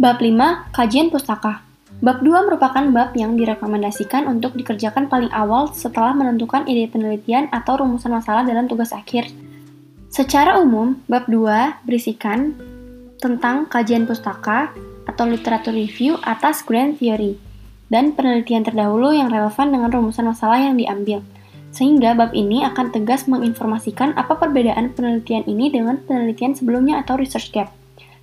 Bab 5, Kajian Pustaka. Bab 2 merupakan bab yang direkomendasikan untuk dikerjakan paling awal setelah menentukan ide penelitian atau rumusan masalah dalam tugas akhir. Secara umum, bab 2 berisikan tentang kajian pustaka atau literatur review atas grand theory dan penelitian terdahulu yang relevan dengan rumusan masalah yang diambil. Sehingga bab ini akan tegas menginformasikan apa perbedaan penelitian ini dengan penelitian sebelumnya atau research gap,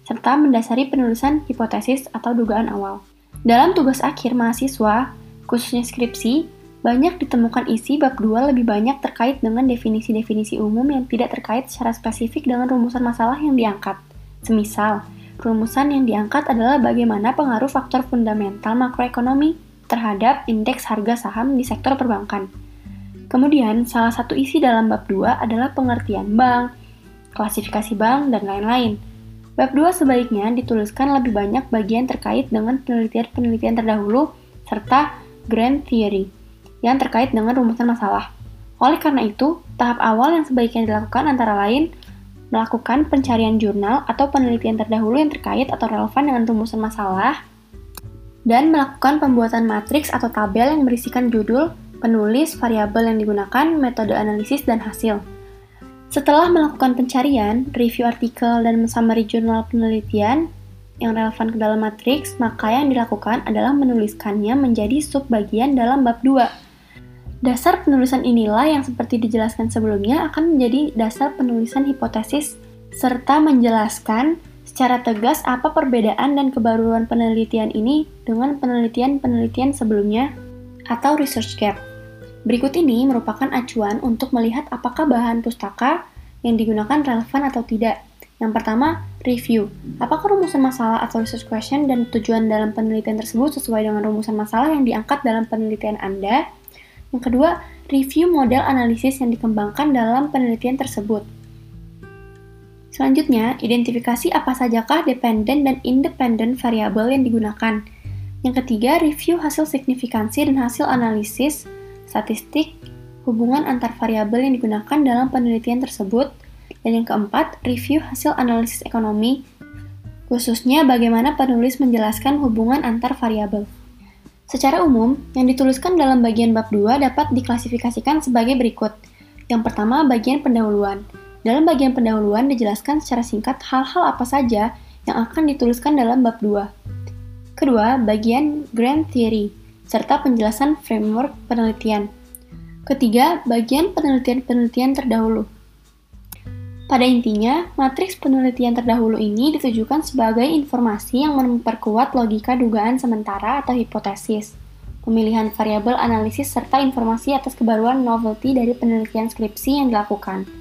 serta mendasari penulisan hipotesis atau dugaan awal. Dalam tugas akhir mahasiswa, khususnya skripsi, banyak ditemukan isi bab 2 lebih banyak terkait dengan definisi-definisi umum yang tidak terkait secara spesifik dengan rumusan masalah yang diangkat. Semisal, rumusan yang diangkat adalah bagaimana pengaruh faktor fundamental makroekonomi terhadap indeks harga saham di sektor perbankan. Kemudian, salah satu isi dalam bab 2 adalah pengertian bank, klasifikasi bank, dan lain-lain. Bab 2 sebaiknya dituliskan lebih banyak bagian terkait dengan penelitian-penelitian terdahulu serta grand theory yang terkait dengan rumusan masalah. Oleh karena itu, tahap awal yang sebaiknya dilakukan antara lain melakukan pencarian jurnal atau penelitian terdahulu yang terkait atau relevan dengan rumusan masalah, dan melakukan pembuatan matriks atau tabel yang berisikan judul, penulis, variabel yang digunakan, metode analisis, dan hasil. Setelah melakukan pencarian, review artikel, dan summary jurnal penelitian yang relevan ke dalam matriks, maka yang dilakukan adalah menuliskannya menjadi subbagian dalam bab 2. Dasar penulisan inilah yang seperti dijelaskan sebelumnya akan menjadi dasar penulisan hipotesis serta menjelaskan secara tegas apa perbedaan dan kebaruan penelitian ini dengan penelitian-penelitian sebelumnya atau research gap. Berikut ini merupakan acuan untuk melihat apakah bahan pustaka yang digunakan relevan atau tidak. Yang pertama, review. Apakah rumusan masalah atau research question dan tujuan dalam penelitian tersebut sesuai dengan rumusan masalah yang diangkat dalam penelitian Anda? Yang kedua, review model analisis yang dikembangkan dalam penelitian tersebut. Selanjutnya, identifikasi apa sajakah dependent dan independent variabel yang digunakan. Yang ketiga, review hasil signifikansi dan hasil analisis statistik, hubungan antar variabel yang digunakan dalam penelitian tersebut, dan yang keempat, review hasil analisis ekonomi, khususnya bagaimana penulis menjelaskan hubungan antar variabel. Secara umum, yang dituliskan dalam bagian bab 2 dapat diklasifikasikan sebagai berikut. Yang pertama, bagian pendahuluan. Dalam bagian pendahuluan dijelaskan secara singkat hal-hal apa saja yang akan dituliskan dalam bab 2. Kedua, bagian grand theory serta penjelasan framework penelitian. Ketiga, bagian penelitian-penelitian terdahulu. Pada intinya, matriks penelitian terdahulu ini ditujukan sebagai informasi yang memperkuat logika dugaan sementara atau hipotesis, pemilihan variabel analisis serta informasi atas kebaruan novelty dari penelitian skripsi yang dilakukan.